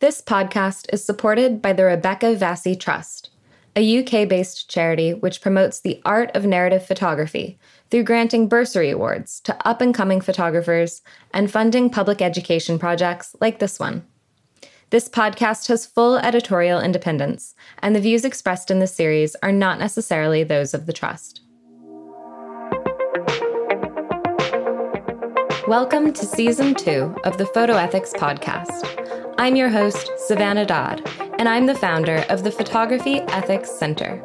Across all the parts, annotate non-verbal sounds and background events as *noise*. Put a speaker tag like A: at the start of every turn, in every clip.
A: This podcast is supported by the Rebecca Vassie Trust, a UK based charity which promotes the art of narrative photography through granting bursary awards to up and coming photographers and funding public education projects like this one. This podcast has full editorial independence, and the views expressed in this series are not necessarily those of the Trust. Welcome to Season 2 of the Photo Ethics Podcast. I'm your host, Savannah Dodd, and I'm the founder of the Photography Ethics Center.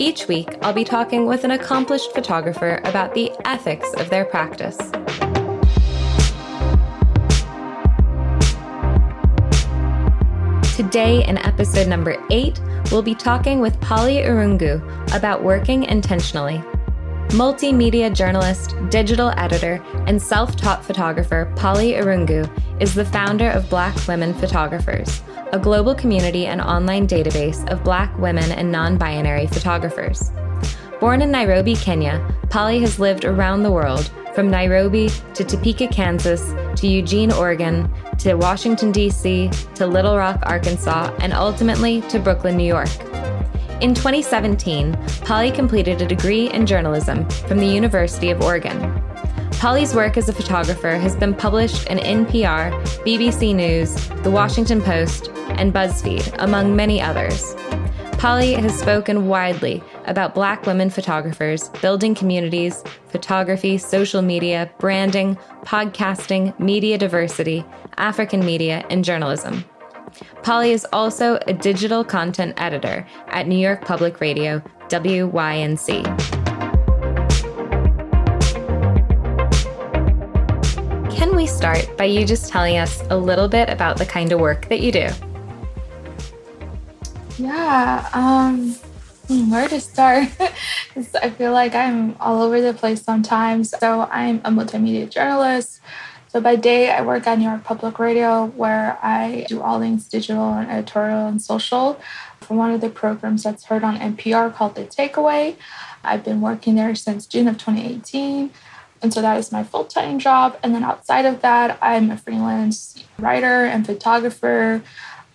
A: Each week, I'll be talking with an accomplished photographer about the ethics of their practice. Today, in episode number eight, we'll be talking with Polly Irungu about working intentionally. Multimedia journalist, digital editor, and self taught photographer Polly Irungu is the founder of Black Women Photographers, a global community and online database of Black women and non binary photographers. Born in Nairobi, Kenya, Polly has lived around the world, from Nairobi to Topeka, Kansas, to Eugene, Oregon, to Washington, D.C., to Little Rock, Arkansas, and ultimately to Brooklyn, New York. In 2017, Polly completed a degree in journalism from the University of Oregon. Polly's work as a photographer has been published in NPR, BBC News, The Washington Post, and BuzzFeed, among many others. Polly has spoken widely about Black women photographers, building communities, photography, social media, branding, podcasting, media diversity, African media, and journalism. Polly is also a digital content editor at New York Public Radio, WNYC. Can we start by you just telling us a little bit about the kind of work that you do?
B: Yeah, um, hmm, where to start? *laughs* I feel like I'm all over the place sometimes. So, I'm a multimedia journalist. So by day, I work at New York Public Radio, where I do all things digital and editorial and social for one of the programs that's heard on NPR called The Takeaway. I've been working there since June of 2018. And so that is my full time job. And then outside of that, I'm a freelance writer and photographer.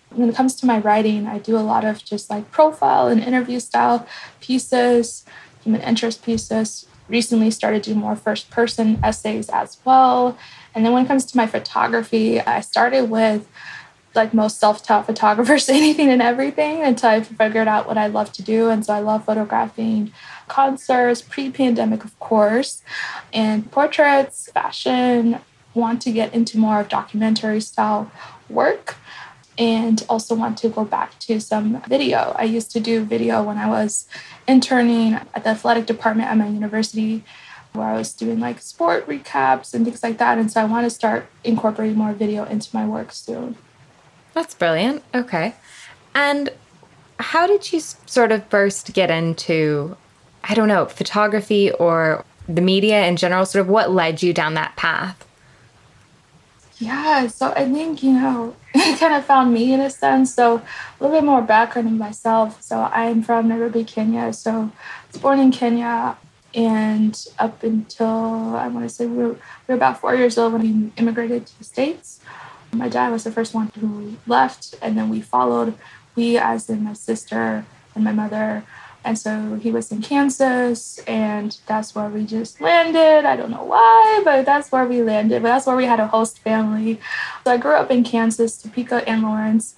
B: When it comes to my writing, I do a lot of just like profile and interview style pieces, human interest pieces. Recently started doing more first person essays as well. And then when it comes to my photography, I started with like most self-taught *laughs* photographers, anything and everything until I figured out what I love to do. And so I love photographing concerts, pre-pandemic, of course, and portraits, fashion, want to get into more of documentary style work and also want to go back to some video. I used to do video when I was interning at the athletic department at my university where I was doing like sport recaps and things like that. And so I want to start incorporating more video into my work soon.
A: That's brilliant. Okay. And how did you sort of first get into, I don't know, photography or the media in general? Sort of what led you down that path?
B: Yeah, so I think, you know, it kind of found me in a sense. So, a little bit more background of myself. So, I'm from Nairobi, Kenya. So, I was born in Kenya and up until I want to say we were, we were about four years old when we immigrated to the States. My dad was the first one who left, and then we followed. We, as in my sister and my mother, and so he was in Kansas, and that's where we just landed. I don't know why, but that's where we landed. But that's where we had a host family. So I grew up in Kansas, Topeka, and Lawrence.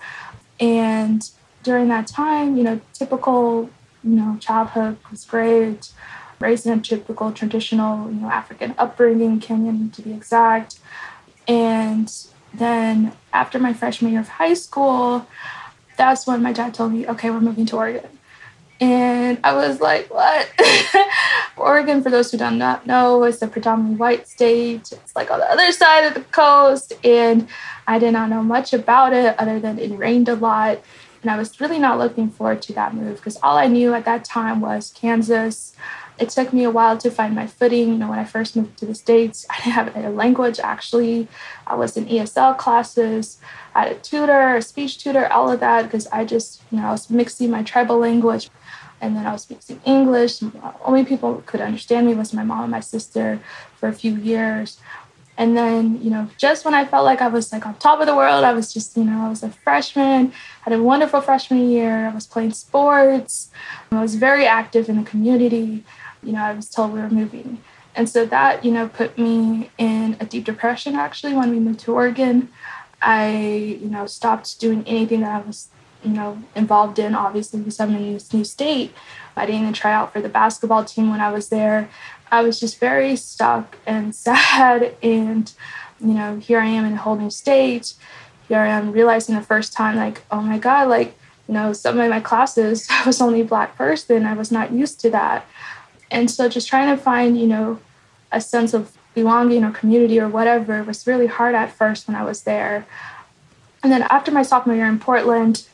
B: And during that time, you know, typical, you know, childhood was great raised in a typical traditional, you know, African upbringing, Kenyan to be exact. And then after my freshman year of high school, that's when my dad told me, okay, we're moving to Oregon. And I was like, what? *laughs* Oregon, for those who do not know, is a predominantly white state. It's like on the other side of the coast. And I did not know much about it other than it rained a lot. And I was really not looking forward to that move because all I knew at that time was Kansas, it took me a while to find my footing. You know, when I first moved to the States, *laughs* I didn't have a language actually. I was in ESL classes, I had a tutor, a speech tutor, all of that, because I just, you know, I was mixing my tribal language and then I was mixing English. Only people who could understand me was my mom and my sister for a few years. And then, you know, just when I felt like I was like on top of the world, I was just, you know, I was a freshman, had a wonderful freshman year. I was playing sports. I was very active in the community. You know, I was told we were moving. And so that, you know, put me in a deep depression actually when we moved to Oregon. I, you know, stopped doing anything that I was, you know, involved in, obviously, because I'm in this new state. I didn't even try out for the basketball team when I was there. I was just very stuck and *laughs* sad. And, you know, here I am in a whole new state. Here I am realizing the first time, like, oh my God, like, you know, some of my classes, *laughs* I was only black person. I was not used to that. And so just trying to find, you know, a sense of belonging or community or whatever was really hard at first when I was there. And then after my sophomore year in Portland,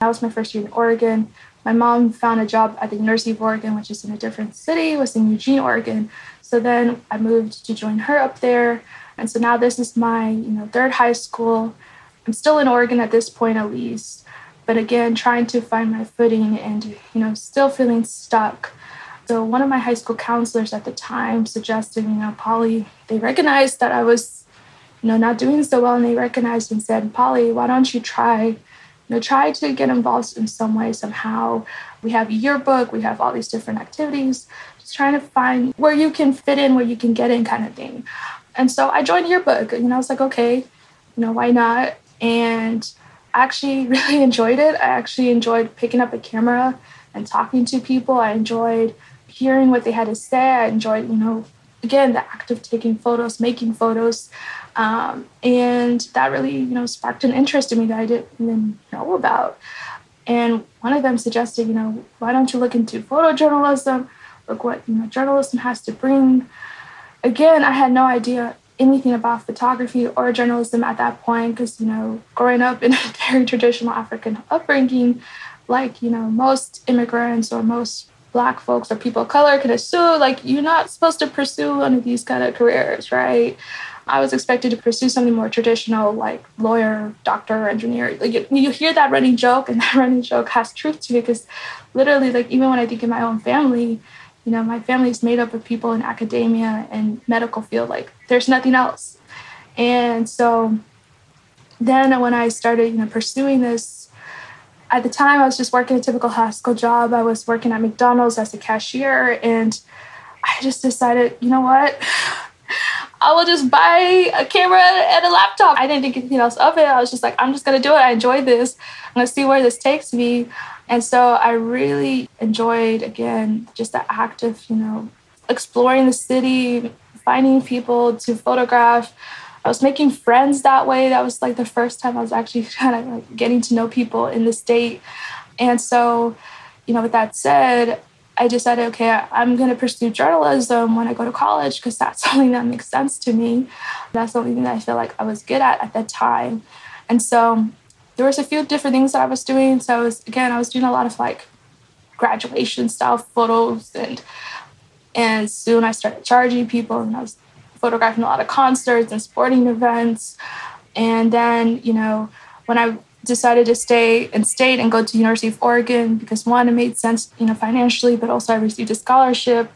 B: that was my first year in Oregon. My mom found a job at the University of Oregon, which is in a different city, was in Eugene, Oregon. So then I moved to join her up there. And so now this is my, you know, third high school. I'm still in Oregon at this point at least. But again, trying to find my footing and, you know, still feeling stuck so one of my high school counselors at the time suggested, you know, Polly, they recognized that I was, you know, not doing so well, and they recognized and said, Polly, why don't you try, you know, try to get involved in some way somehow. We have a yearbook, we have all these different activities, just trying to find where you can fit in, where you can get in, kind of thing. And so I joined yearbook, and I was like, okay, you know, why not? And I actually *laughs* really enjoyed it. I actually enjoyed picking up a camera and talking to people. I enjoyed hearing what they had to say. I enjoyed, you know, again, the act of taking photos, making photos. Um, and that really, you know, sparked an interest in me that I didn't even know about. And one of them suggested, you know, why don't you look into photojournalism? Look what, you know, journalism has to bring. Again, I had no idea anything about photography or journalism at that point because, you know, growing up in *laughs* a very traditional African upbringing, like, you know, most immigrants or most black folks or people of color can assume like you're not supposed to pursue one of these kind of careers, right? I was expected to pursue something more traditional, like lawyer, doctor, engineer. Like you, you hear that running joke, and *laughs* that running joke has truth to it because literally, like even when I think of my own family, you know, my family is made up of people in academia and medical field. Like there's nothing else. And so then when I started, you know, pursuing this at the time, I was just working a typical high school job. I was working at McDonald's as a cashier, and I just decided, you know what? *sighs* I will just buy a camera and a laptop. I didn't think anything else of it. I was just like, I'm just gonna do it. I enjoy this. I'm gonna see where this takes me. And so I really enjoyed again just the act of, you know, exploring the city, finding people to photograph, I was making friends that way. That was like the first time I was actually *laughs* kind of like getting to know people in the state. And so, you know, with that said, I decided, okay, I'm going to pursue journalism when I go to college because that's *laughs* something that makes sense to me. That's something that I feel like I was good at at that time. And so there was a few different things that I was doing. So I was, again, I was doing a lot of like graduation style photos and and soon I started charging people and I was photographing a lot of concerts and sporting events. And then, you know, when I decided to stay in state and go to University of Oregon because one, it made sense, you know, financially, but also I received a scholarship.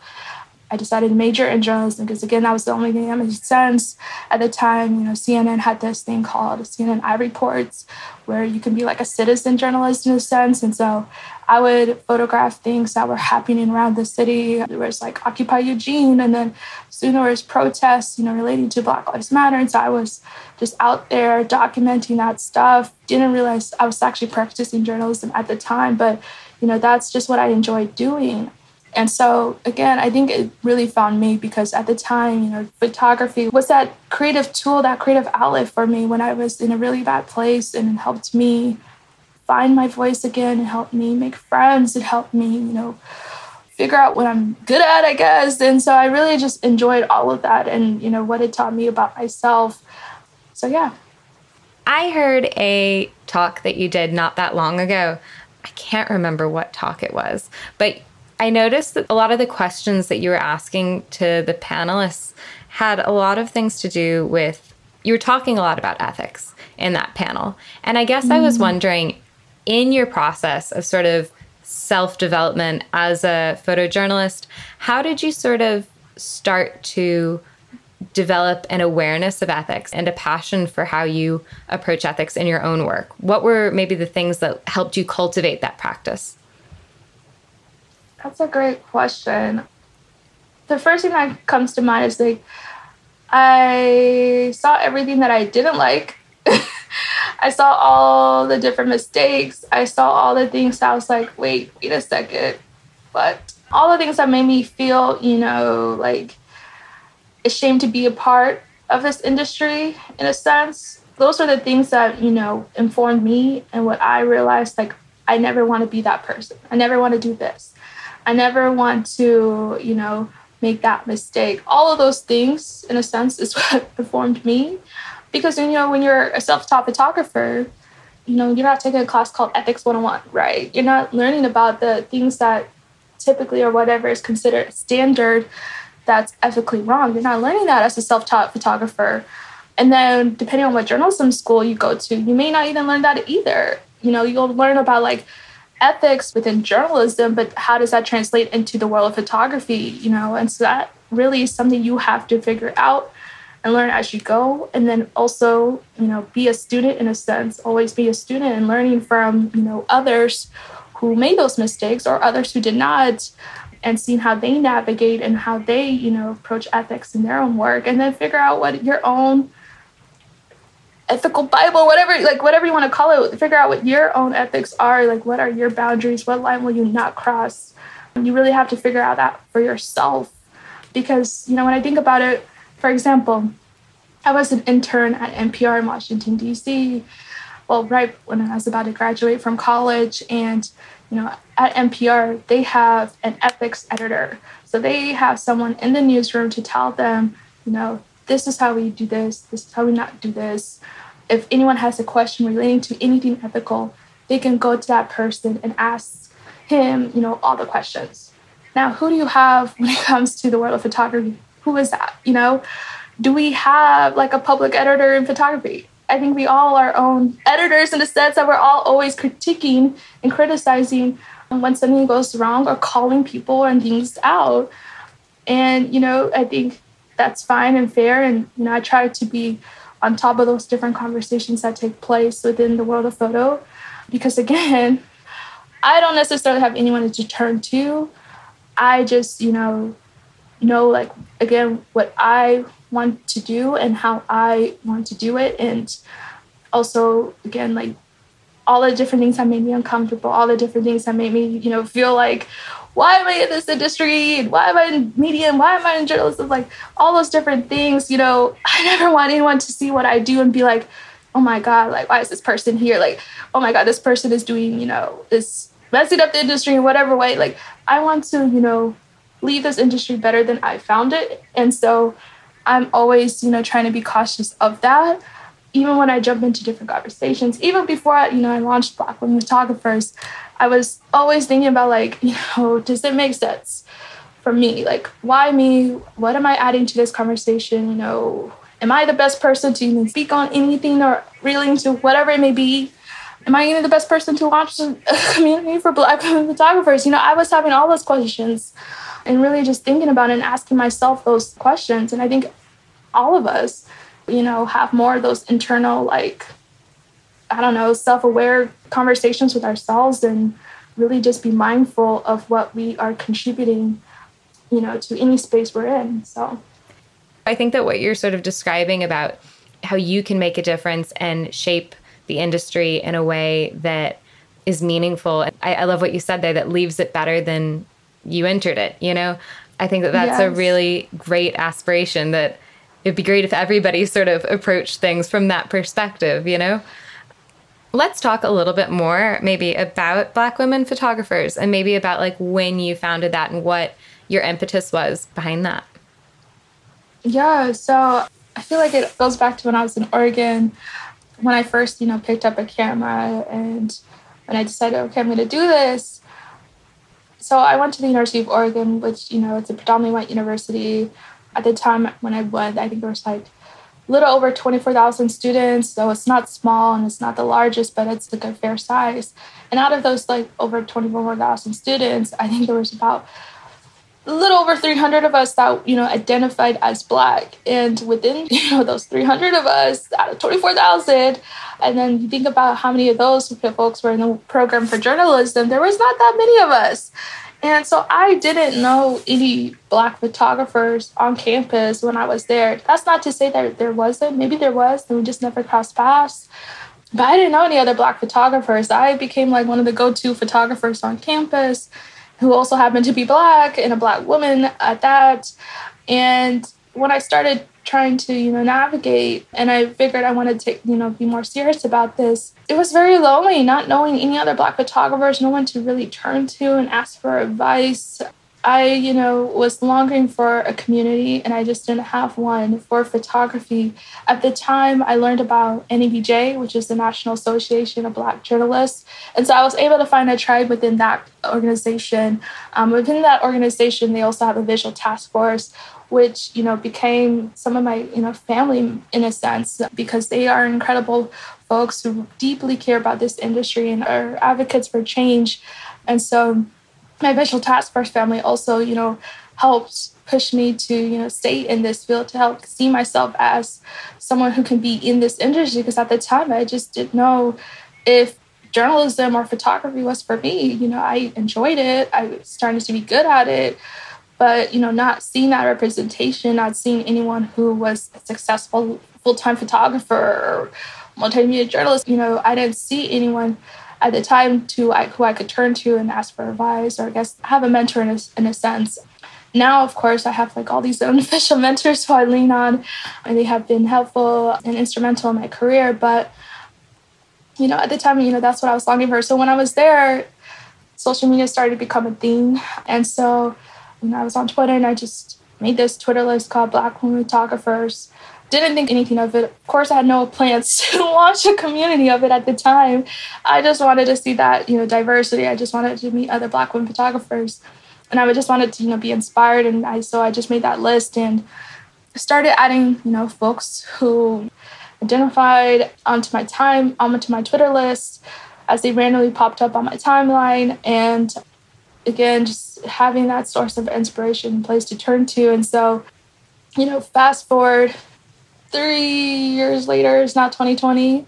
B: I decided to major in journalism because again, that was the only thing that made sense at the time. You know, CNN had this thing called CNN iReports, where you can be like a citizen journalist in a sense. And so I would photograph things that were happening around the city. There was like Occupy Eugene, and then soon there was protests, you know, relating to Black Lives Matter. And so I was just out there documenting that stuff. Didn't realize I was actually practicing journalism at the time, but you know, that's just what I enjoyed doing. And so again, I think it really found me because at the time, you know, photography was that creative tool, that creative outlet for me when I was in a really bad place and it helped me find my voice again. It helped me make friends. It helped me, you know, figure out what I'm good at, I guess. And so I really just enjoyed all of that and, you know, what it taught me about myself. So, yeah.
A: I heard a talk that you did not that long ago. I can't remember what talk it was, but I noticed that a lot of the questions that you were asking to the panelists had a lot of things to do with you were talking a lot about ethics in that panel. And I guess mm. I was mm. wondering in your process of sort of self development as a photojournalist, how did you sort of start to develop an awareness of ethics and a passion for how you approach ethics in your own work? What were maybe the things that helped you cultivate that practice?
B: That's a great question. The first thing that comes to mind is like, I saw everything that I didn't like. *laughs* I saw all the different mistakes. I saw all the things that I was like, wait, wait a second. But all the things that made me feel, you know, like ashamed to be a part of this industry in a sense. Those are the things that, you know, informed me and what I realized like I never want to be that person. I never want to do this. I never want to, you know, make that mistake. All of those things, in a sense, is *laughs* what informed me. Because, you know, when you're a self taught photographer, you know, you're not taking a class called Ethics 101, right? You're not learning about the things that typically or whatever is considered standard that's ethically wrong. You're not learning that as a self taught photographer. And then, depending on what journalism school you go to, you may not even learn that either. You know, you'll learn about like ethics within journalism, but how does that translate into the world of photography? You know, and so that really is something you have to figure out and learn as you go. And then also, you know, be a student in a sense, always be a student and learning from, you know, others who made those mistakes or others who did not and seeing how they navigate and how they you know approach ethics in their own work and then figure out what your own ethical bible whatever like whatever you want to call it figure out what your own ethics are like what are your boundaries what line will you not cross you really have to figure out that for yourself because you know when i think about it for example i was an intern at npr in washington d.c well, right when I was about to graduate from college. And, you know, at NPR, they have an ethics editor. So they have someone in the newsroom to tell them, you know, this is how we do this, this is how we not do this. If anyone has a question relating to anything ethical, they can go to that person and ask him, you know, all the questions. Now, who do you have *laughs* when it comes to the world of photography? Who is that? You know, do we have like a public editor in photography? I think we all are our own editors in the sense that we're all always critiquing and criticizing when something goes wrong or calling people and things out. And, you know, I think that's fine and fair. And, you know, I try to be on top of those different conversations that take place within the world of photo. Because again, *laughs* I don't necessarily have anyone to turn to. I just, you know, know like again what I want to do and how I want to do it. And also, again, like all the different things that made me uncomfortable, all the different things that made me, you know, feel like, why am I in this industry? And why am I in media? And why am I in journalism? Like all those different things, you know, I never want anyone to see what I do and be like, oh my God, like, why is this person here? Like, oh my God, this person is doing, you know, is messing up the industry in whatever way. Like, I want to, you know, leave this industry better than I found it. And so I'm always, you know, trying to be cautious of that. Even when I jump into different conversations, even before I, you know, I launched Black Women Photographers, I was always thinking about like, you know, does it make sense for me? Like, why me? What am I adding to this conversation? You know, am I the best person to even speak on anything or relating to whatever it may be? Am I even the best person to launch a community for Black photographers? You know, I was having all those questions and really just thinking about it and asking myself those questions. And I think all of us, you know, have more of those internal, like, I don't know, self aware conversations with ourselves and really just be mindful of what we are contributing, you know, to any space we're in. So
A: I think that what you're sort of describing about how you can make a difference and shape the industry in a way that is meaningful. I, I love what you said there that leaves it better than you entered it, you know? I think that that's yes. a really great aspiration that it'd be great if everybody sort of approached things from that perspective, you know? Let's talk a little bit more maybe about Black women photographers and maybe about like when you founded that and what your impetus was behind that.
B: Yeah, so I feel like it goes back to when I was in Oregon, when I first, you know, picked up a camera and when I decided, okay, I'm going to do this so I went to the University of Oregon, which, you know, it's a predominantly white university. At the time when I went, I think there was like little over 24,000 students. So it's not small and it's not the largest, but it's like a fair size. And out of those like over 24,000 students, I think there was about a little over 300 of us that you know identified as black and within *laughs* you know those 300 of us out of 24000 and then you think about how many of those folks were in the program for journalism there was not that many of us and so i didn't know any black photographers on campus when i was there. That's not to say that there wasn't. Maybe there was and we just never crossed paths. But i didn't know any other black photographers. I became like one of the go-to photographers on campus who also happened to be black and a black woman at that. And when I started trying to, you know, navigate and I figured I wanted to, you know, be more serious about this, it was very lonely not knowing any other black photographers, no one to really turn to and ask for advice. I, you know, was longing for a community and I just didn't have one for photography. At the time, I learned about NABJ, which is the National Association of Black Journalists. And so I was able to find a tribe within that organization. Um, within that organization, they also have a visual task force, which, you know, became some of my, you know, family in a sense, because they are incredible folks who deeply care about this industry and are advocates for change. And so my visual task force family also, you know, helped push me to, you know, stay in this field to help see myself as someone who can be in this industry. Because at the time, I just didn't know if journalism or photography was for me. You know, I enjoyed it. I was starting to be good at it. But, you know, not seeing that representation, not seeing anyone who was a successful full-time photographer or multimedia journalist, you know, I didn't see anyone at the time to who I could turn to and ask for advice or I guess have a mentor in a, in a sense. Now, of course, I have like all these *laughs* unofficial mentors who I lean on, and they have been helpful and instrumental in my career. But you know, at the time, you know, that's what I was longing for. So when I was there, social media started to become a thing, and so when I was on Twitter, and I just made this Twitter list called Black Women Photographers didn't think anything of it. Of course, I had no plans *laughs* to launch a community of it at the time. I just wanted to see that, you know, diversity. I just wanted to meet other Black women photographers. And I just wanted to, you know, be inspired. And I, so I just made that list and started adding, you know, folks who identified onto my time, onto my Twitter list as they randomly popped up on my timeline. And again, just having that source of inspiration, place to turn to. And so, you know, fast forward three years later, it's not 2020. And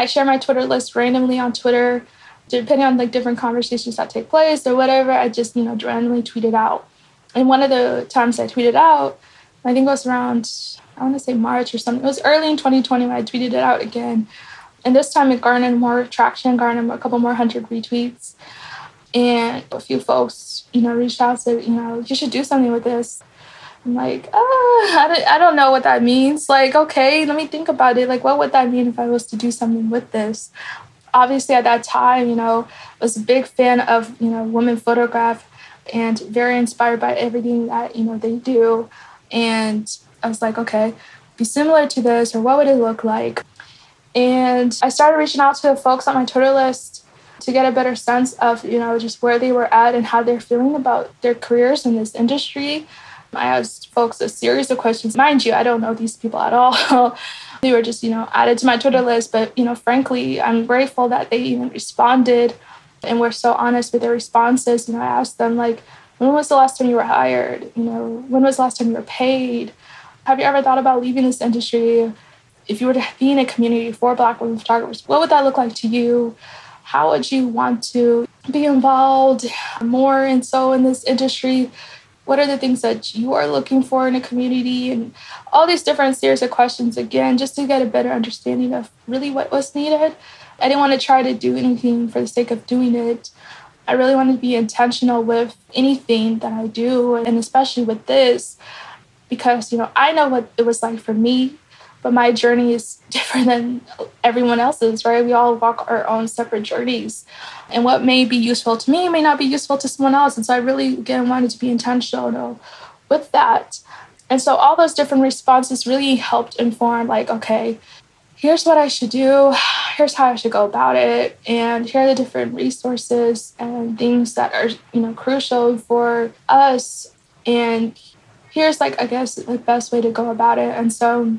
B: I share my Twitter list randomly on Twitter, depending on like different conversations that take place or whatever. I just, you know, randomly tweet it out. And one of the times I tweeted out, I think it was around, I want to say March or something. It was early in 2020 when I tweeted it out again. And this time it garnered more traction, garnered a couple more hundred retweets. And a few folks, you know, reached out said, you know, you should do something with this. I'm like, ah, I don't, I don't know what that means. Like, okay, let me think about it. Like, what would that mean if I was to do something with this? Obviously, at that time, you know, was a big fan of, you know, women photograph and very inspired by everything that, you know, they do. And I was like, okay, be similar to this, or what would it look like? And I started reaching out to the folks on my Twitter list to get a better sense of, you know, just where they were at and how they're feeling about their careers in this industry I asked folks a series of questions. Mind you, I don't know these people at all. *laughs* they were just, you know, added to my Twitter list. But, you know, frankly, I'm grateful that they even responded and were so honest with their responses. You know, I asked them, like, when was the last time you were hired? You know, when was the last time you were paid? Have you ever thought about leaving this industry? If you were to be in a community for Black women photographers, what would that look like to you? How would you want to be involved more and so in this industry? what are the things that you are looking for in a community? And all these different series of questions again just to get a better understanding of really what was needed. I didn't want to try to do anything for the sake of doing it. I really wanted to be intentional with anything that i do and especially with this because you know i know what it was like for me but my journey is *laughs* different than everyone else's, right? We all walk our own separate journeys. And what may be useful to me may not be useful to someone else. And so I really, again, wanted to be intentional with that. And so all those different responses really helped inform, like, okay, here's what I should do, *sighs* here's how I should go about it, and here are the different resources and things that are, you know, crucial for us. And here's like, I guess, the best way to go about it. And so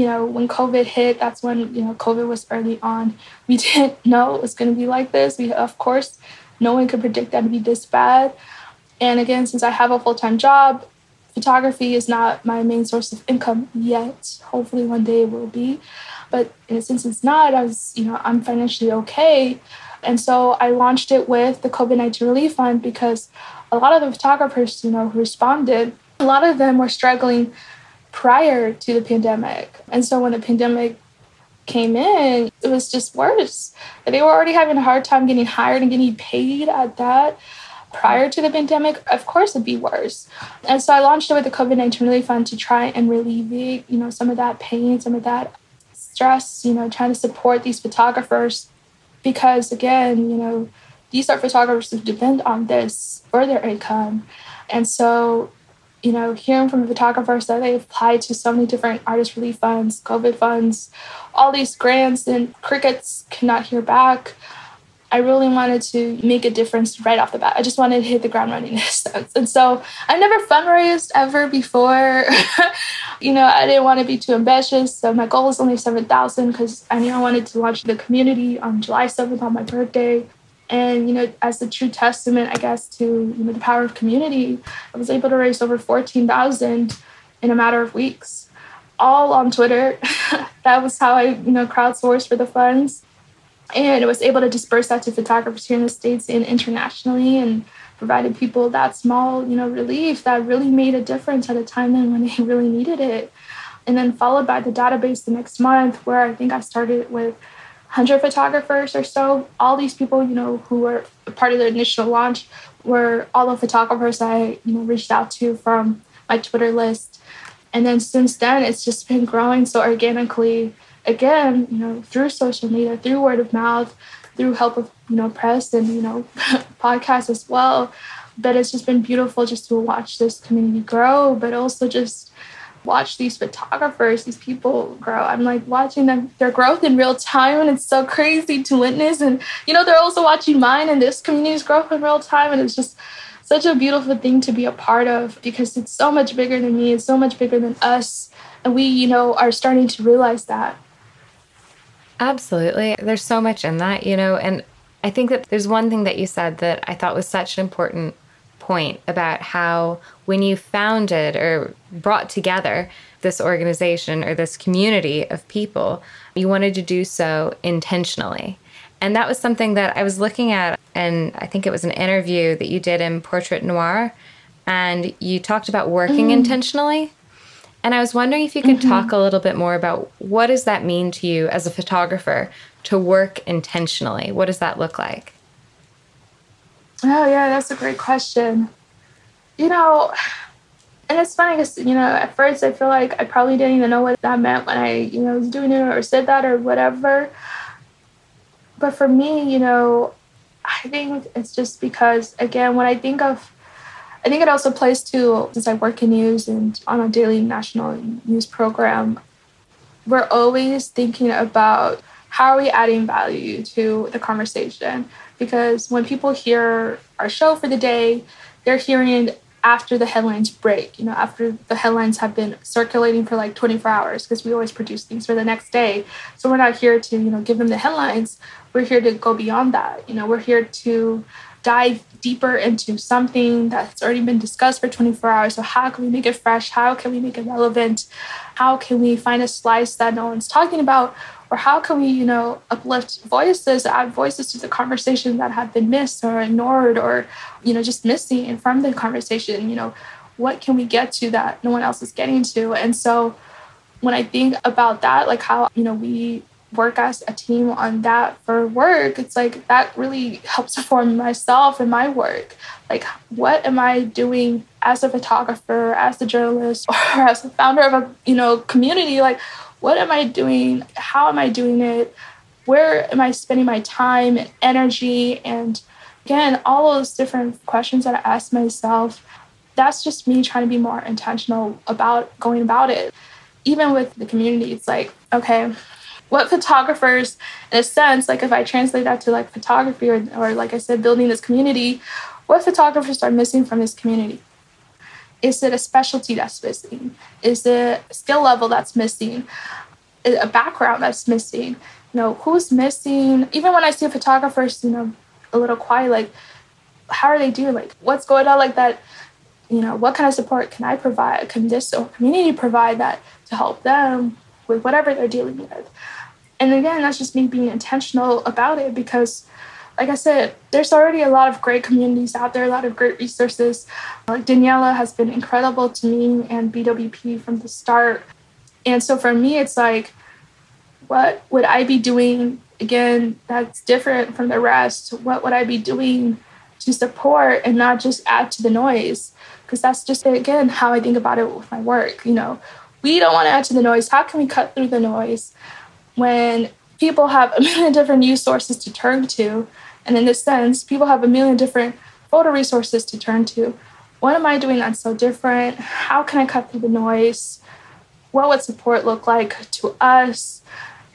B: you know, when COVID hit, that's when, you know, COVID was early on. We *laughs* didn't know it was going to be like this. We, of course, no one could predict that to be this bad. And again, since I have a full time job, photography is not my main source of income yet. Hopefully, one day it will be. But sense, it's not. I was, you know, I'm financially okay. And so I launched it with the COVID 19 Relief Fund because a lot of the photographers, you know, who responded, a lot of them were struggling prior to the pandemic. And so when the pandemic came in, it was just worse. They were already having a hard time getting hired and getting paid at that prior to the pandemic, of course it'd be worse. And so I launched it with the COVID 19 Relief Fund to try and alleviate, you know, some of that pain, some of that stress, you know, trying to support these photographers because again, you know, these are photographers who depend on this for their income. And so, you know, hearing from photographers that they applied to so many different artist relief funds, COVID funds, all these grants, and crickets cannot hear back. I really wanted to make a difference right off the bat. I just wanted to hit the ground running in a sense. And so I never fundraised ever before. *laughs* you know, I didn't want to be too ambitious. So my goal was only 7,000 because I knew I wanted to launch the community on July 7th on my birthday. And, you know, as a true testament, I guess, to you know, the power of community, I was able to raise over 14,000 in a matter of weeks, all on Twitter. *laughs* that was how I, you know, crowdsourced for the funds and it was able to disperse that to photographers here in the states and internationally and provided people that small you know relief that really made a difference at a time when *laughs* they really needed it and then followed by the database the next month where i think i started with 100 photographers or so. All these people you know who were part of the initial launch were all the photographers i you know reached out to from my twitter list. And then since then it's just been growing. So organically again, you know, through social media, through word of mouth, through help of, you know, press and, you know, *laughs* podcasts as well. But it's just been beautiful just to watch this community grow, but also just watch these photographers, these people grow. I'm like watching them their growth in real time and it's so crazy to witness. And you know, they're also watching mine and this community's growth in real time. And it's just such a beautiful thing to be a part of because it's so much bigger than me, it's so much bigger than us. And we, you know, are starting to realize that.
A: Absolutely. There's so much in that, you know, and I think that there's one thing that you said that I thought was such an important point about how when you founded or brought together this organization or this community of people, you wanted to do so intentionally. And that was something that I was looking at, and I think it was an interview that you did in Portrait Noir, and you talked about working mm. intentionally. And I was wondering if you could mm-hmm. talk a little bit more about what does that mean to you as a photographer to work intentionally? What does that look like?
B: Oh yeah, that's a great question. You know, and it's funny because you know at first I feel like I probably didn't even know what that meant when I you know was doing it or said that or whatever. But for me, you know, I think it's just because again when I think of I think it also plays to since I work in news and on a daily national news program, we're always thinking about how are we adding value to the conversation? Because when people hear our show for the day, they're hearing it after the headlines break, you know, after the headlines have been circulating for like 24 hours, because we always produce things for the next day. So we're not here to, you know, give them the headlines. We're here to go beyond that. You know, we're here to dive deeper into something that's already been discussed for 24 hours. So, how can we make it fresh? How can we make it relevant? How can we find a slice that no one's talking about? Or how can we, you know, uplift voices, add voices to the conversation that have been missed or ignored or, you know, just missing from the conversation? You know, what can we get to that no one else is getting to? And so, when I think about that, like how, you know, we work as a team on that for work, it's like that really helps form myself and my work. Like, what am I doing as a photographer, as a journalist, *laughs* or as a founder of a you know community? Like, what am I doing? How am I doing it? Where am I spending my time and energy? And again, all those different questions that I ask myself. That's just me trying to be more intentional about going about it. Even with the community, it's like, okay, what photographers in a sense like if i translate that to like photography or, or like i said building this community what photographers are missing from this community is it a specialty that's missing is it skill level that's missing a background that's missing you know who's missing even when i see photographers you know a little quiet like how are they doing? Like, what's going on? Like that, you know, what kind of support can I provide? Can this community provide that to help them with whatever they're dealing with? And again, that's just me being intentional about it because, like I said, there's already a lot of great communities out there, a lot of great resources. Like Daniella has been incredible to me and BWP from the start. And so for me, it's like, what would I be doing again that's different from the rest? What would I be doing to support and not just add to the noise? Because that's just, again, how I think about it with my work. You know, we don't want to add to the noise. How can we cut through the noise when people have a *laughs* million different news sources to turn to? And in this sense, people have a million different photo resources to turn to. What am I doing that's so different? How can I cut through the noise? What would support look like to us?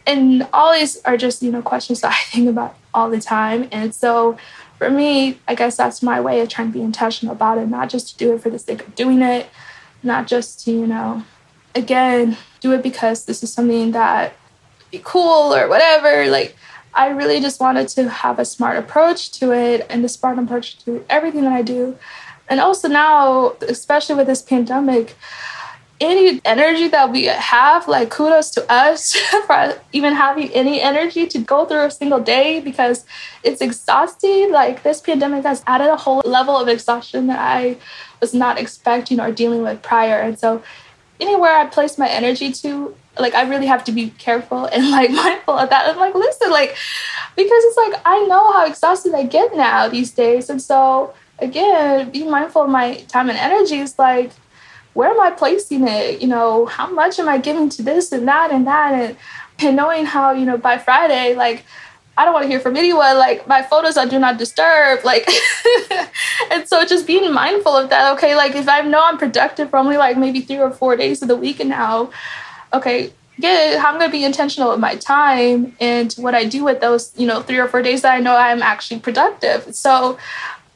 B: And all these are just, you know, questions that *laughs* I think about all the time. And so for me, I guess that's my way of trying to be intentional about it, not just to do it for the sake of doing it, not just to, you know, again, do it because this is something that be cool or whatever. Like, I really just wanted to have a smart approach to it and the smart approach to everything that I do. And also now, especially with this pandemic, any energy that we have, like kudos to us *laughs* for even having any energy to go through a single day because it's exhausting. Like this pandemic has added a whole level of exhaustion that I was not expecting or dealing with prior. And so anywhere I place my energy to, like I really have to be careful and *laughs* like mindful of that. I'm like, listen, like because it's like I know how exhausted I get now these days. And so again, be mindful of my time and energy is like where am I placing it? You know, how much am I giving to this and that and that and and knowing how, you know, by Friday, like I don't want to hear from anyone. Like my photos I do not disturb. Like *laughs* and so just being mindful of that. Okay, like if I know I'm productive for only like maybe three or four days of the week and now, okay, good. I'm gonna be intentional with my time and what I do with those, you know, three or four days that I know I'm actually productive. So,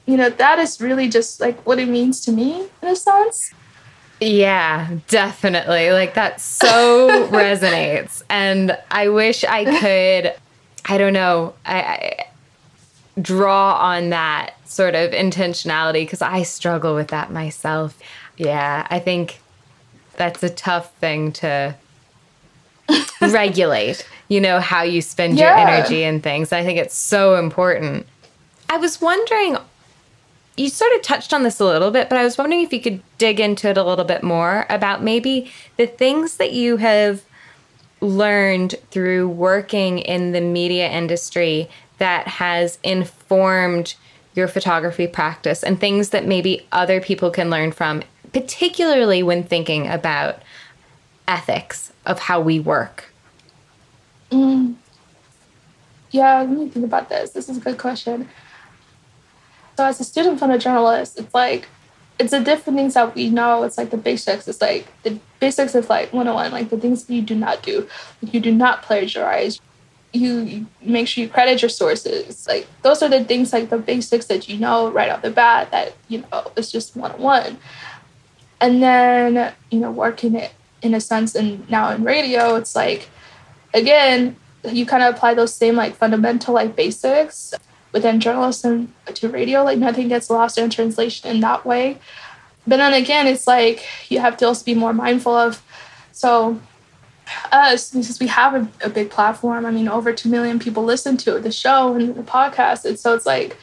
B: you know, that is really just like what it means to me in a sense.
A: Yeah, definitely. Like that so *laughs* resonates. And I wish I could, I don't know, I, I draw on that sort of intentionality because I struggle with that myself. Yeah, I think that's a tough thing to *laughs* regulate, you know, how you spend yeah. your energy and things. I think it's so important. I was wondering you sort of touched on this a little bit, but I was wondering if you could dig into it a little bit more about maybe the things that you have learned through working in the media industry that has informed your photography practice and things that maybe other people can learn from, particularly when thinking about ethics of how we work.
B: Mm. Yeah, let me think about this. This is a good question. So as a student from a journalist, it's like it's the different things that we know. It's like the basics. It's like the basics of like 101, like the things you do not do. Like you do not plagiarize. You, you make sure you credit your sources. Like those are the things like the basics that you know right off the bat that, you know, it's just 101. And then, you know, working it in a sense and now in radio, it's like again, you kind of apply those same like fundamental like basics within journalism to radio. Like nothing gets lost in translation in that way. But then again, it's like you have to also be more mindful of. So us, because we have a, a big platform. I mean, over two million people listen to the show and the podcast, and so it's like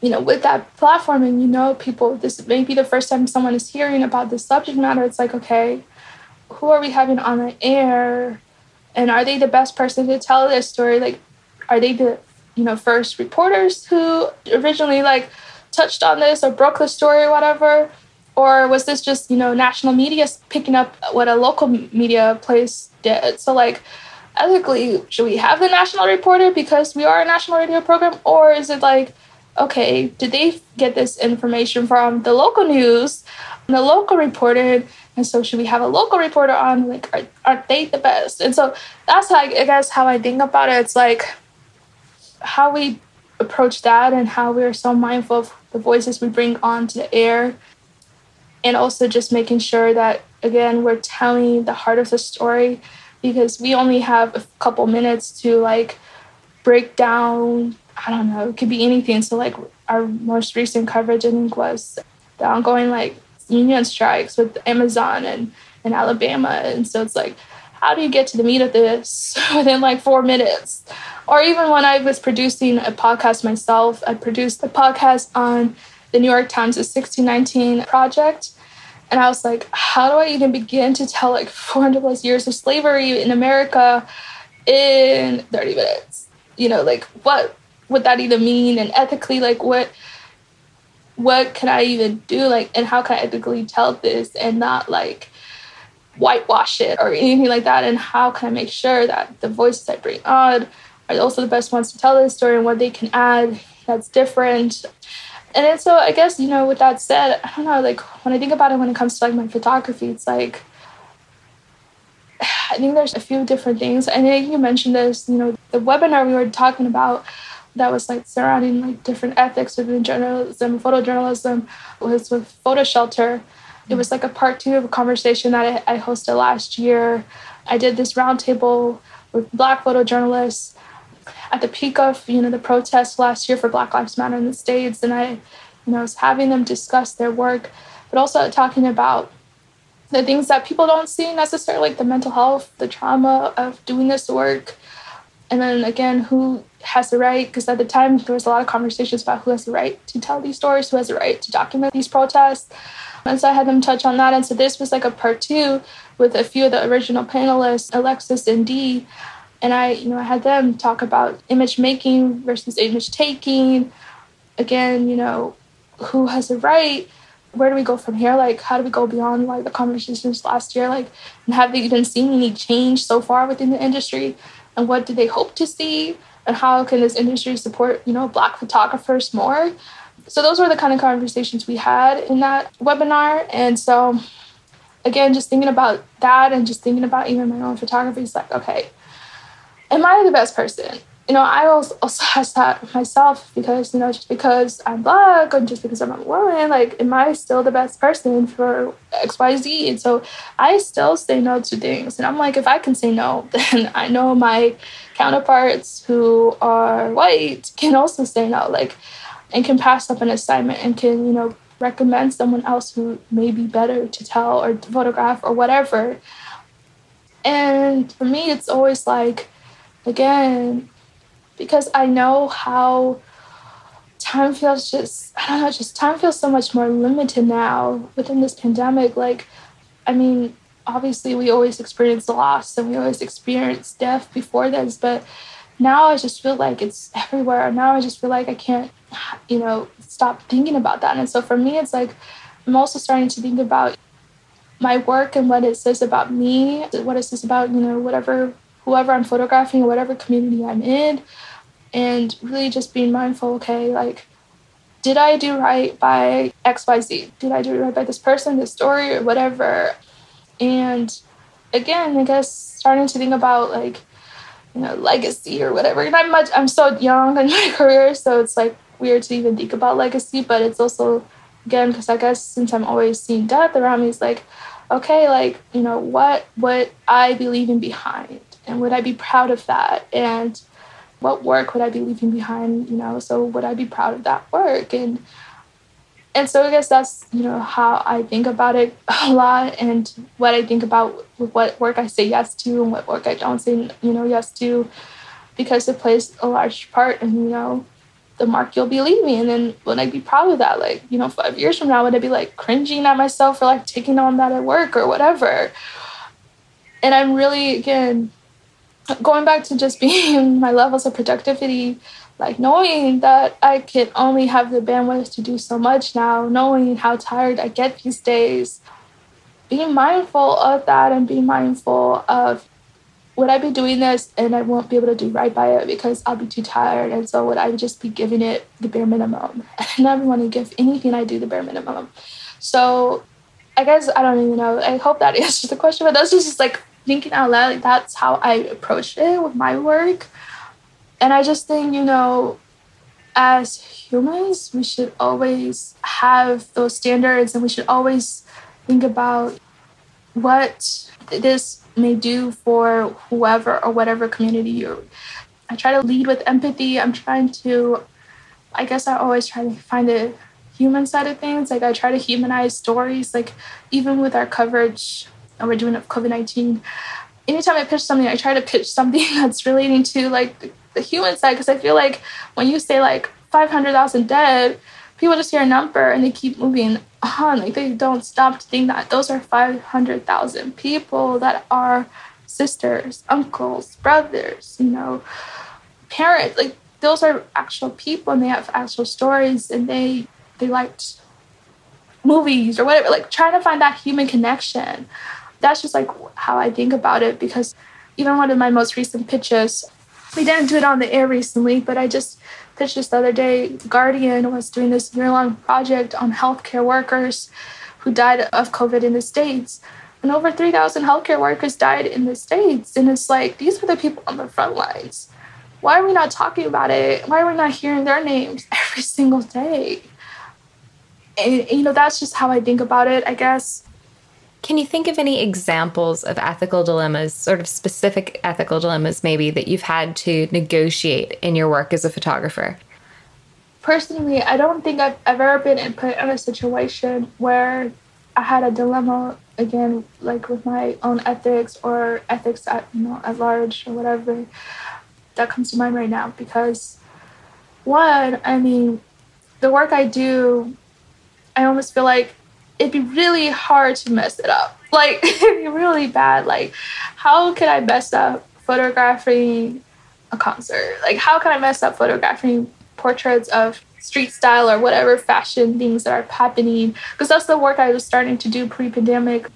B: you know, with that platform and you know people, this may be the first time someone is hearing about this subject matter. It's like, okay, who are we having on the air? And are they the best person to tell this story? Like, are they the you know first reporters who originally like touched on this or broke the story or whatever or was this just you know national media picking up what a local media place did so like ethically should we have the national reporter because we are a national radio program or is it like okay did they get this information from the local news? And the local reported and so should we have a local reporter on? Like are, aren't they the best? And so that's how i guess how i think about it. It's like how we approach that and how we are so mindful of the voices we bring onto the air. And also just making sure that again we're telling the heart of the story because we only have a couple minutes to like break down i don't know it could be anything so like our most recent coverage, I think, was the ongoing like union strikes with Amazon and, and Alabama. And so it's like, how do you get to the meat of this *laughs* within like four minutes? Or even when I was producing a podcast myself, I produced a podcast on the New York Times' 1619 project. And I was like, how do I even begin to tell like *laughs* 400 plus years of slavery in America in 30 minutes? You know, like what would that even mean? And ethically, like what what can I even do? Like, and how can I ethically tell this and not like whitewash it or anything like that? And how can I make sure that the voices I bring on are also the best ones to tell this story and what they can add that's different? And then, so I guess, you know, with that said, I don't know, like when I think about it when it comes to like my photography, it's like, *sighs* I think there's a few different things. I think you mentioned this, you know, the webinar we were talking about that was like surrounding like different ethics within journalism, photojournalism was with Photo Shelter. It was like a part two of a conversation that I, I hosted last year. I did this roundtable with Black photojournalists at the peak of you know the protests last year for Black Lives Matter in the states, and I, you know, was having them discuss their work, but also talking about the things that people don't see necessarily, like the mental health, the trauma of doing this work, and then again, who has the right? Because at the time there was a lot of conversations about who has the right to tell these stories, who has the right to document these protests. And so I had them touch on that. And so this was like a part two with a few of the original panelists, Alexis and Dee, and I, you know, I had them talk about image making versus image taking. Again, you know, who has the right? Where do we go from here? Like, how do we go beyond like the conversations last year? Like, and have they even seen any change so far within the industry? And what do they hope to see? And how can this industry support, you know, Black photographers more? So those were the kind of conversations we had in that webinar. And so, again, just thinking about that and just thinking about even my own photography is like, okay, am I the best person? You know, I also, also ask that myself because, you know, just because I'm black and just because I'm a woman, like, am I still the best person for XYZ? And so I still say no to things. And I'm like, if I can say no, *laughs* then I know my counterparts who are white can also say no, like, and can pass up an assignment and can, you know, recommend someone else who may be better to tell or to photograph or whatever. And for me, it's always like, again because I know how time feels just I don't know, just time feels so much more limited now within this pandemic. Like, I mean, obviously we always experience loss and we always experience death before this, but now I just feel like it's everywhere. Now I just feel like I can't, you know, stop thinking about that. And so for me, it's like I'm also starting to think about my work and what it says about me, what it says about, you know, whatever whoever I'm photographing whatever community I'm in, and really just being mindful okay, like, did I do right by XYZ? Did I do right by this person, this story, or whatever? And again, I guess starting to think about like, you know, legacy or whatever. And I'm much, I'm so young in my *laughs* career, so it's like weird to even think about legacy, but it's also, again, because I guess since I'm always seeing death around me, it's like, okay, like, you know, what would I be leaving behind and would I be proud of that? And what work would I be leaving behind? You know, so would I be proud of that work? And and so I guess that's you know how I think about it *laughs* a lot, and what I think about what work I say yes to and what work I don't say you know yes to, because it plays a large part in you know the mark you'll be leaving. And then would I be proud of that? Like you know, five years from now, would I be like cringing at myself for like taking on that at work or whatever? And I'm really again going back to just being *laughs* my levels of productivity, like knowing that I can only have the bandwidth to do so much now, knowing how tired I get these days, being mindful of that and being mindful of would I be doing this and I won't be able to do right by it because I'll be too tired. And so would I just be giving it the bare minimum? *laughs* I never want to give anything I do the bare minimum. So I guess I don't even know. I hope that *laughs* answers the question, but that's just like thinking out loud, that's how I approached it with my work. And I just think, you know, as humans, we should always have those standards and we should always think about what this may do for whoever or whatever community you're. I try to lead with empathy. I'm trying to I guess I always try to find the human side of things. Like I try to humanize stories. Like even with our coverage, and we're doing of COVID nineteen. Anytime I pitch something, I try to pitch something *laughs* that's relating to like the, the human side because I feel like when you say like five hundred thousand dead, people just hear a number and they keep moving on. Like they don't stop to think that those are five hundred thousand people that are sisters, uncles, brothers, you know, parents. Like those are actual people and they have actual stories and they they liked movies or whatever like trying to find that human connection that's just like how i think about it because even one of my most recent pitches we didn't do it on the air recently but i just pitched this the other day guardian was doing this year-long project on healthcare workers who died of covid in the states and over 3000 healthcare workers died in the states and it's like these are the people on the front lines why are we not talking about it? Why are we not hearing their names *laughs* every single day? And, and, you know, that's just how I think about it, I guess.
A: Can you think of any examples of ethical dilemmas, sort of specific ethical dilemmas, maybe, that you've had to negotiate in your work as a photographer?
B: Personally, I don't think I've ever been put in a situation where I had a dilemma again, like with my own ethics or ethics at you know at large or whatever that comes to mind right now because one, I mean, the work I do, I almost feel like it'd be really hard to mess it up. *laughs* Like it'd be really bad. Like, how could I mess up photographing a concert? Like, how can I mess up photographing portraits of street style or whatever fashion things that are happening? Because that's the work I was starting to do pre-pandemic,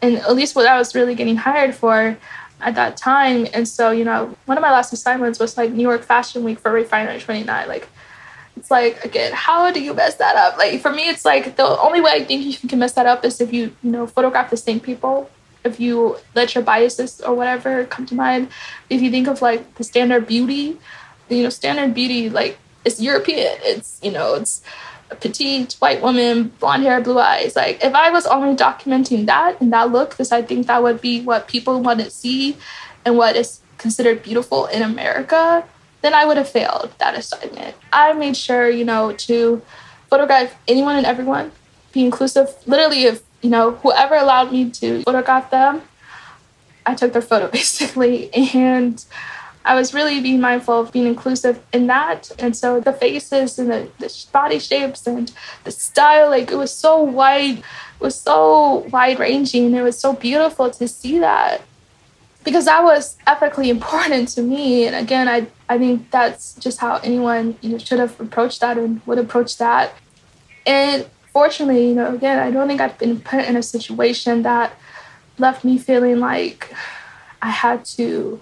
B: and at least what I was really getting hired for at that time. And so, you know, one of my last assignments was like New York Fashion Week for Refinery 29. Like, it's like, again, how do you mess that up? Like, for me, it's like the only way I think you can mess that up is if you, you know, photograph the same people. If you let your biases or whatever come to mind. If you think of like the standard beauty, you know, standard beauty, like, it's European. It's, you know, it's a petite white woman, blonde hair, blue eyes. Like if I was only documenting that and that look, because I think that would be what people want to see and what is considered beautiful in America, then I would have failed that assignment. I made sure, you know, to photograph anyone and everyone, be inclusive. Literally, if you know whoever allowed me to photograph them, I took their photo *laughs* basically, and I was really being mindful of being inclusive in that. And so the faces and the, the body shapes and the style, like it was so wide, it was so wide ranging. It was so beautiful to see that because that was ethically *laughs* important to me. And again, I, I think that's just how anyone you know, should have approached that and would approach that. And fortunately, you know, again, I don't think I've been put in a situation that left me feeling like I had to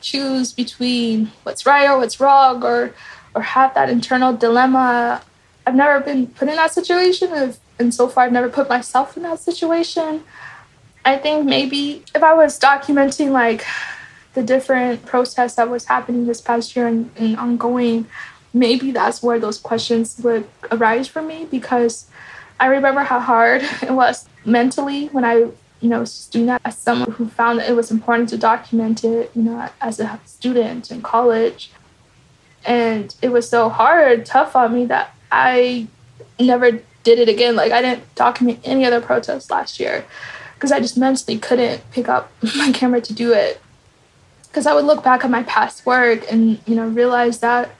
B: choose between what's right or what's wrong or or have that internal dilemma. I've never been put in that situation and so far I've never put myself in that situation. I think maybe if I was documenting like the different protests that was happening this past year and, and ongoing, maybe that's where those questions would arise for me because I remember how hard *laughs* it was mentally when I you know, doing that as someone who found that it was important to document it, you know, as a student in college. And it was so hard, tough on me that I never did it again. Like I didn't document any other protests last year because I just mentally couldn't pick up *laughs* my camera to do it. Because I would look back at my past work and, you know, realize that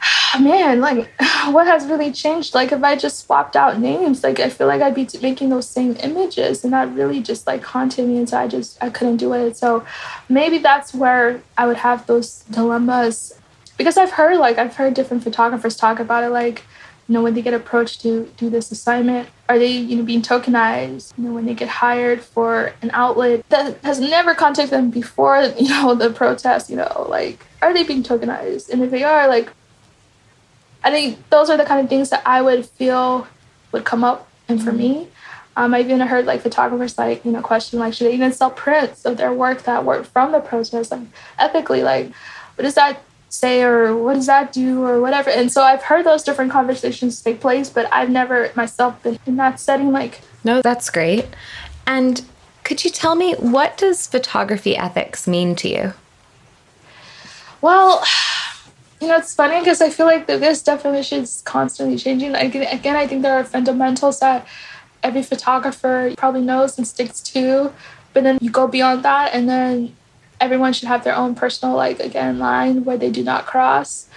B: *sighs* man, like *sighs* what has really changed? Like if I just swapped out names, like I feel like I'd be making those same images, and that really just like haunted me, and so I just I couldn't do it. So maybe that's where I would have those dilemmas, because I've heard like I've heard different photographers talk about it, like you know when they get approached to do this assignment are they you know being tokenized you know when they get hired for an outlet that has never contacted them before *laughs* you know the protest you know like are they being tokenized and if they are like I think those are the kind of things that I would feel would come up and for me. Um, I've even heard like photographers like you know question like should they even sell prints of their work that work from the protest like ethically like what does that say or what does that do or whatever. And so I've heard those different conversations take place but I've never myself been in that setting like
A: no that's great. And could you tell me what does photography ethics mean to you?
B: Well *sighs* You know, it's funny because I feel like this definition is constantly changing. Again, again, I think there are fundamentals that every photographer probably knows and sticks to, but then you go beyond that, and then everyone should have their own personal, like, again, line where they do not cross.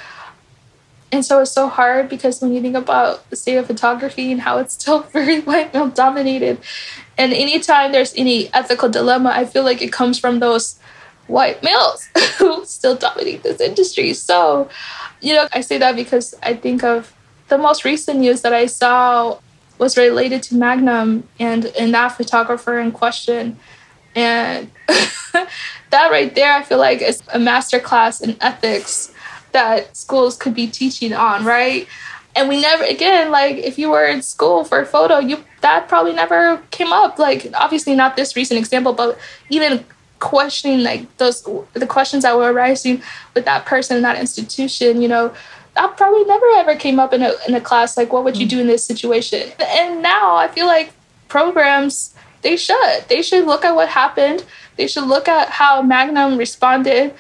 B: And so it's so hard because when you think about the state of photography and how it's still *laughs* very white male dominated, and anytime there's any ethical dilemma, I feel like it comes from those white males *laughs* who still dominate this industry. So, you know, I say that because I think of the most recent news that I saw was related to Magnum and, and that photographer in question. And *laughs* that right there, I feel like is a masterclass in ethics that schools could be teaching on, right? And we never again, like if you were in school for a photo, you that probably never came up. Like obviously not this recent example, but even questioning like those the questions that were arising with that person in that institution, you know, that probably never ever came up in a in a class like what would you mm. do in this situation? And now I feel like programs they should. They should look at what happened. They should look at how Magnum responded.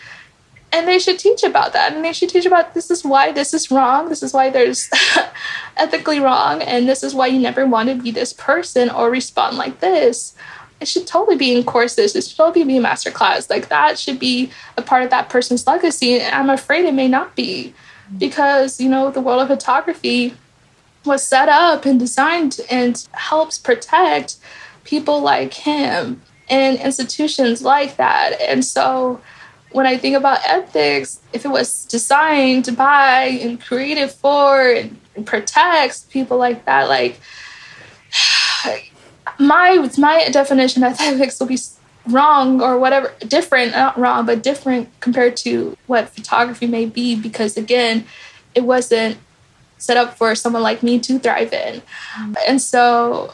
B: And they should teach about that. And they should teach about this is why this is wrong. This is why there's *laughs* ethically wrong. And this is why you never want to be this person or respond like this. It should totally be in courses. It should totally be a master class like that should be a part of that person's legacy. And i'm afraid it may not be. Because you know the world of photography was set up and designed and helps protect people like him and institutions like that and so when I think about ethics, if it was designed by and created for and, protects people like that, like *sighs* my my definition of ethics will be wrong or whatever different not wrong but different compared to what photography may be because again it wasn't set up for someone like me to thrive in mm-hmm. and so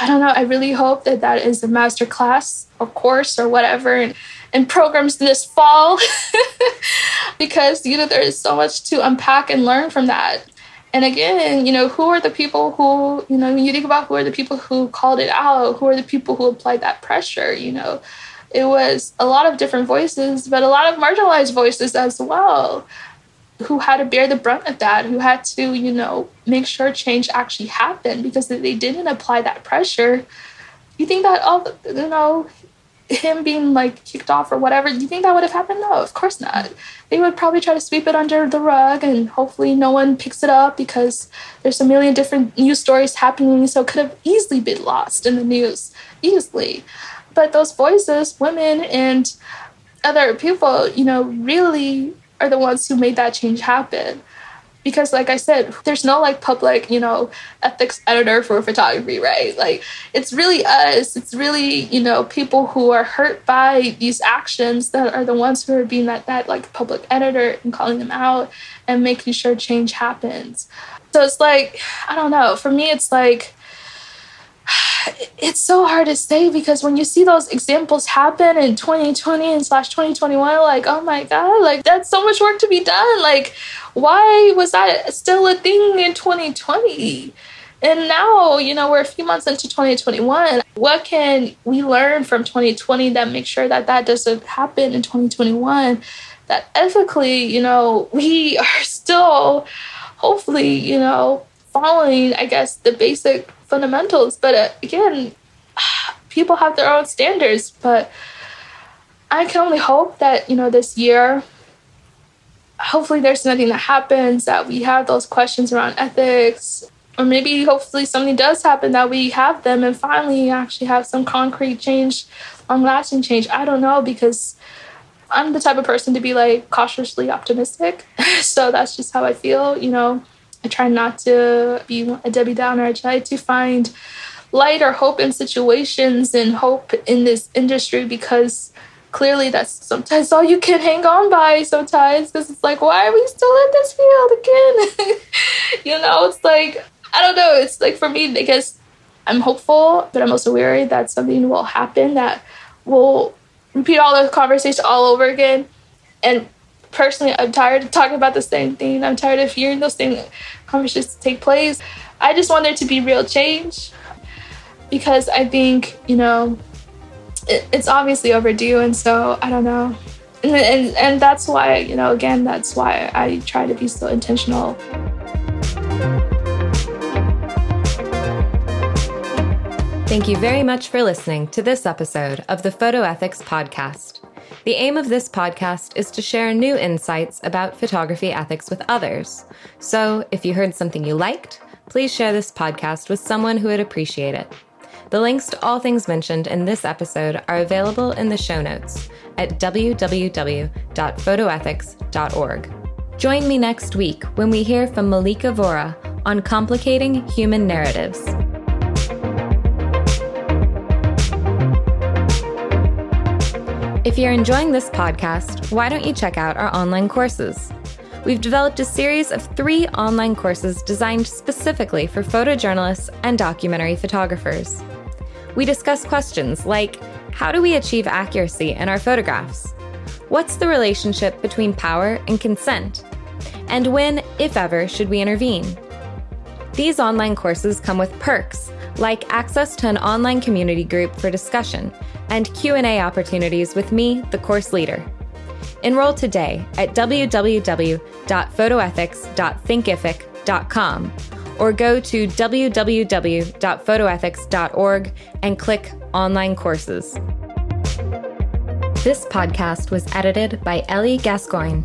B: i don't know i really hope that that is a master class or course or whatever and and programs this fall. *laughs* Because you know there is so much to unpack and learn from that. And again you know who are the people who you know when you think about who are the people who called it out who are the people who applied that pressure you know? It was a lot of different voices but a lot of marginalized voices as well who had to bear the brunt of that who had to you know make sure change actually happened because if they didn't apply that pressure you think that all you know him being like kicked off or whatever, do you think that would have happened? No, of course not. They would probably try to sweep it under the rug and hopefully no one picks it up because there's a million different news stories happening, so it could have easily been lost in the news, easily. But those voices, women and other people, you know, really are the ones who made that change happen. Because like i said there's no like public you know ethics editor for photography right? Like it's really us. It's really you know people who are hurt by these actions that are the ones who are being that that like public editor and calling them out and making sure change happens. So it's like i don't know. For me it's like it's so hard to say because when you see those examples happen in 2020 and slash 2021 like oh my god like that's so much work to be done. Like why was that still a thing in 2020 and now you know we're a few months into 2021 what can we learn from 2020 that make sure that that doesn't happen in 2021 that ethically you know we *laughs* are still hopefully you know following i guess the basic fundamentals. But uh, again, *sighs* people have their own standards. But I can only hope that, you know, this year, hopefully there's nothing that happens, that we have those questions around ethics. Or maybe hopefully something does happen that we have them and finally actually have some concrete change, long lasting change. I don't know because I'm the type of person to be like cautiously optimistic. *laughs* so that's just how I feel, you know. I try not to be a Debbie Downer. I try to find light or hope in situations and hope in this industry because clearly that's sometimes all you can hang on by sometimes because it's like why are we still in this field again? *laughs* You know it's like i don't know. It's like for me because i'm hopeful but i'm also worried that something will happen that will repeat all the conversation all over again. And personally, I'm tired of talking about the same thing. I'm tired of hearing those same conversations take place. I just want there to be real change because I think, you know, it, it's obviously overdue. And so I don't know. and, and, and that's why, you know, again, that's why I try to be so intentional.
A: Thank you very much for listening to this episode of the Photo Ethics Podcast. The aim of this podcast is to share new insights about photography ethics with others. So, if you heard something you liked, please share this podcast with someone who would appreciate it. The links to all things mentioned in this episode are available in the show notes at www.photoethics.org. Join me next week when we hear from Malika Vora on complicating human narratives. If you're enjoying this podcast, why don't you check out our online courses? We've developed a series of three online courses designed specifically for photojournalists and documentary photographers. We discuss questions like how do we achieve accuracy in our photographs? What's the relationship between power and consent? And when, if ever, should we intervene? These online courses come with perks like access to an online community group for discussion and Q&A opportunities with me, the course leader. Enroll today at www.photoethics.thinkific.com or go to www.photoethics.org and click Online Courses. This podcast was edited by Ellie Gascoigne.